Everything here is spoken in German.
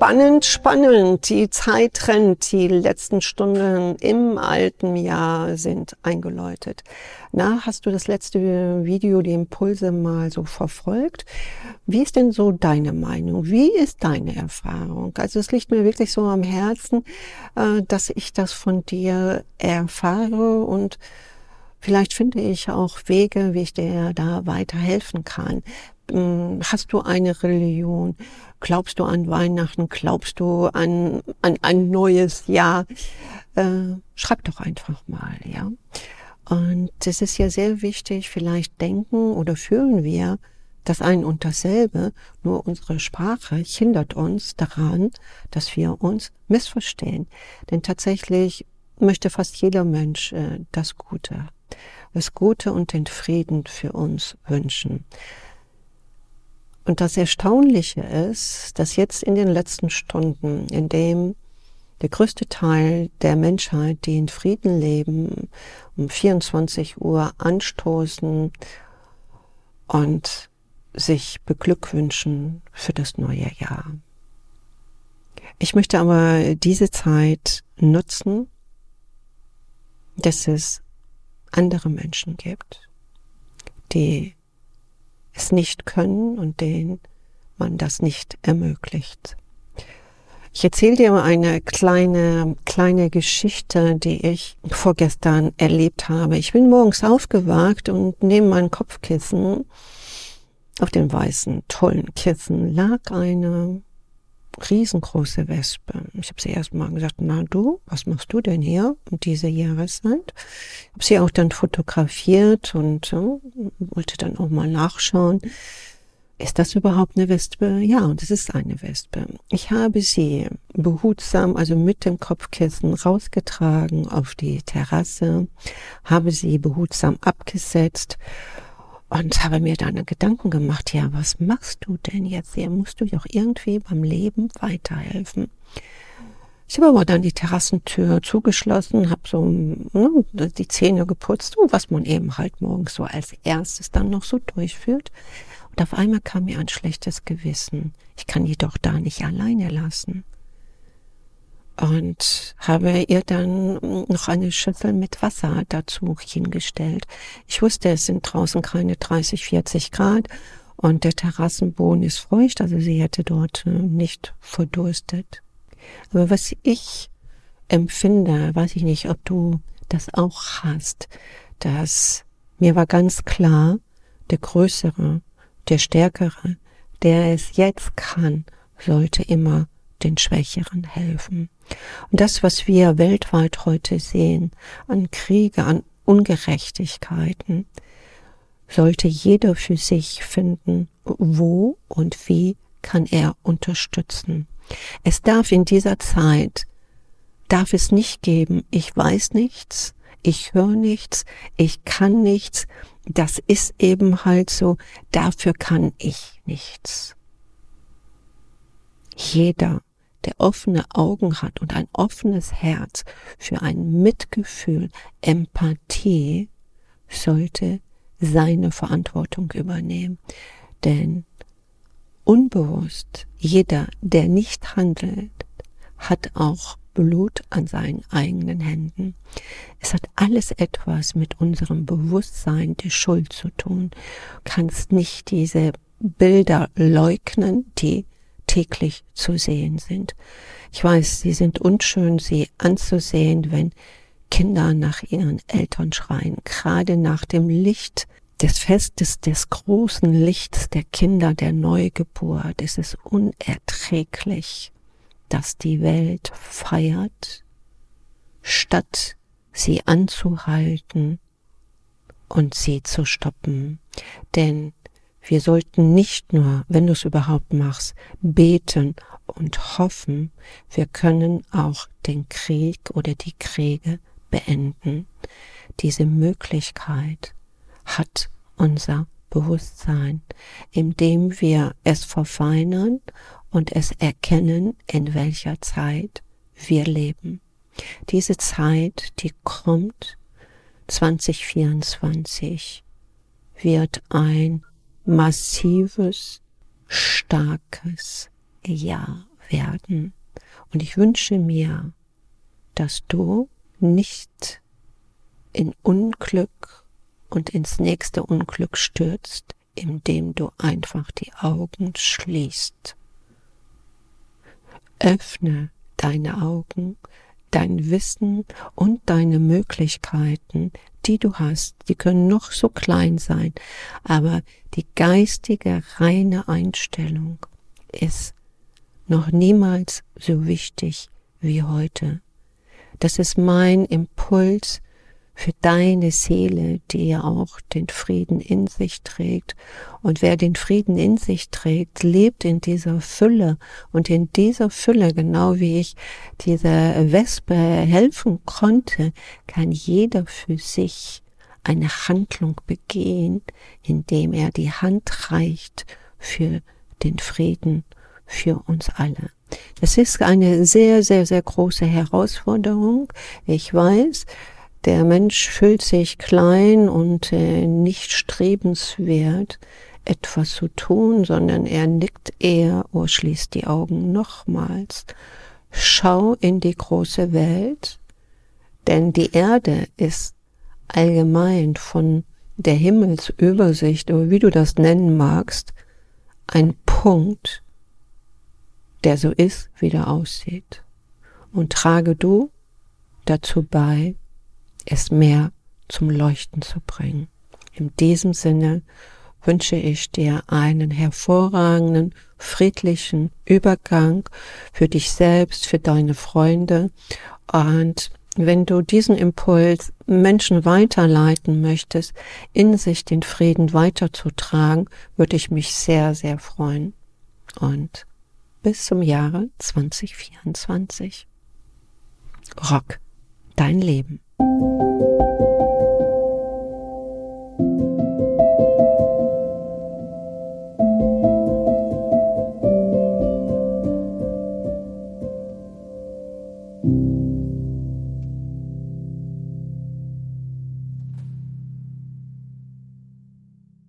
Spannend, spannend. Die Zeit rennt. Die letzten Stunden im alten Jahr sind eingeläutet. Na, hast du das letzte Video, die Impulse mal so verfolgt? Wie ist denn so deine Meinung? Wie ist deine Erfahrung? Also es liegt mir wirklich so am Herzen, äh, dass ich das von dir erfahre und Vielleicht finde ich auch Wege, wie ich dir da weiterhelfen kann. Hm, hast du eine Religion? Glaubst du an Weihnachten? Glaubst du an, an ein neues Jahr? Äh, schreib doch einfach mal, ja. Und es ist ja sehr wichtig, vielleicht denken oder fühlen wir das ein und dasselbe, nur unsere Sprache hindert uns daran, dass wir uns missverstehen. Denn tatsächlich möchte fast jeder Mensch äh, das Gute, das Gute und den Frieden für uns wünschen. Und das Erstaunliche ist, dass jetzt in den letzten Stunden, in dem der größte Teil der Menschheit, die in Frieden leben, um 24 Uhr anstoßen und sich beglückwünschen für das neue Jahr. Ich möchte aber diese Zeit nutzen, dass es andere Menschen gibt, die es nicht können und denen man das nicht ermöglicht. Ich erzähle dir eine kleine, kleine Geschichte, die ich vorgestern erlebt habe. Ich bin morgens aufgewacht und neben meinem Kopfkissen auf dem weißen, tollen Kissen lag eine riesengroße Wespe. Ich habe sie erst mal gesagt, na du, was machst du denn hier um diese Jahreszeit? Ich habe sie auch dann fotografiert und ja, wollte dann auch mal nachschauen. Ist das überhaupt eine Wespe? Ja, und es ist eine Wespe. Ich habe sie behutsam, also mit dem Kopfkissen rausgetragen auf die Terrasse, habe sie behutsam abgesetzt und habe mir dann Gedanken gemacht, ja, was machst du denn jetzt hier? Musst du doch irgendwie beim Leben weiterhelfen. Ich habe aber dann die Terrassentür zugeschlossen, habe so ne, die Zähne geputzt, was man eben halt morgens so als erstes dann noch so durchführt. Und auf einmal kam mir ein schlechtes Gewissen. Ich kann die doch da nicht alleine lassen und habe ihr dann noch eine Schüssel mit Wasser dazu hingestellt. Ich wusste, es sind draußen keine 30, 40 Grad und der Terrassenboden ist feucht, also sie hätte dort äh, nicht verdurstet. Aber was ich empfinde, weiß ich nicht, ob du das auch hast, dass mir war ganz klar, der Größere, der Stärkere, der es jetzt kann, sollte immer den Schwächeren helfen. Und das, was wir weltweit heute sehen, an Kriege, an Ungerechtigkeiten, sollte jeder für sich finden, wo und wie kann er unterstützen. Es darf in dieser Zeit, darf es nicht geben, ich weiß nichts, ich höre nichts, ich kann nichts, das ist eben halt so, dafür kann ich nichts. Jeder der offene Augen hat und ein offenes Herz für ein Mitgefühl, Empathie, sollte seine Verantwortung übernehmen. Denn unbewusst, jeder, der nicht handelt, hat auch Blut an seinen eigenen Händen. Es hat alles etwas mit unserem Bewusstsein der Schuld zu tun. Du kannst nicht diese Bilder leugnen, die täglich zu sehen sind. Ich weiß, sie sind unschön, sie anzusehen, wenn Kinder nach ihren Eltern schreien, gerade nach dem Licht des Festes des großen Lichts der Kinder der Neugeburt. Es ist unerträglich, dass die Welt feiert, statt sie anzuhalten und sie zu stoppen. Denn wir sollten nicht nur, wenn du es überhaupt machst, beten und hoffen, wir können auch den Krieg oder die Kriege beenden. Diese Möglichkeit hat unser Bewusstsein, indem wir es verfeinern und es erkennen, in welcher Zeit wir leben. Diese Zeit, die kommt 2024, wird ein massives, starkes Jahr werden. Und ich wünsche mir, dass du nicht in Unglück und ins nächste Unglück stürzt, indem du einfach die Augen schließt. Öffne deine Augen, dein Wissen und deine Möglichkeiten, die du hast, die können noch so klein sein, aber die geistige reine Einstellung ist noch niemals so wichtig wie heute. Das ist mein Impuls für deine Seele, die ja auch den Frieden in sich trägt. Und wer den Frieden in sich trägt, lebt in dieser Fülle. Und in dieser Fülle, genau wie ich dieser Wespe helfen konnte, kann jeder für sich eine Handlung begehen, indem er die Hand reicht für den Frieden für uns alle. Das ist eine sehr, sehr, sehr große Herausforderung. Ich weiß, der Mensch fühlt sich klein und äh, nicht strebenswert, etwas zu tun, sondern er nickt eher oder schließt die Augen nochmals. Schau in die große Welt, denn die Erde ist allgemein von der Himmelsübersicht, oder wie du das nennen magst, ein Punkt, der so ist, wie er aussieht. Und trage du dazu bei, es mehr zum Leuchten zu bringen. In diesem Sinne wünsche ich dir einen hervorragenden, friedlichen Übergang für dich selbst, für deine Freunde. Und wenn du diesen Impuls Menschen weiterleiten möchtest, in sich den Frieden weiterzutragen, würde ich mich sehr, sehr freuen. Und bis zum Jahre 2024. Rock, dein Leben. Thank you.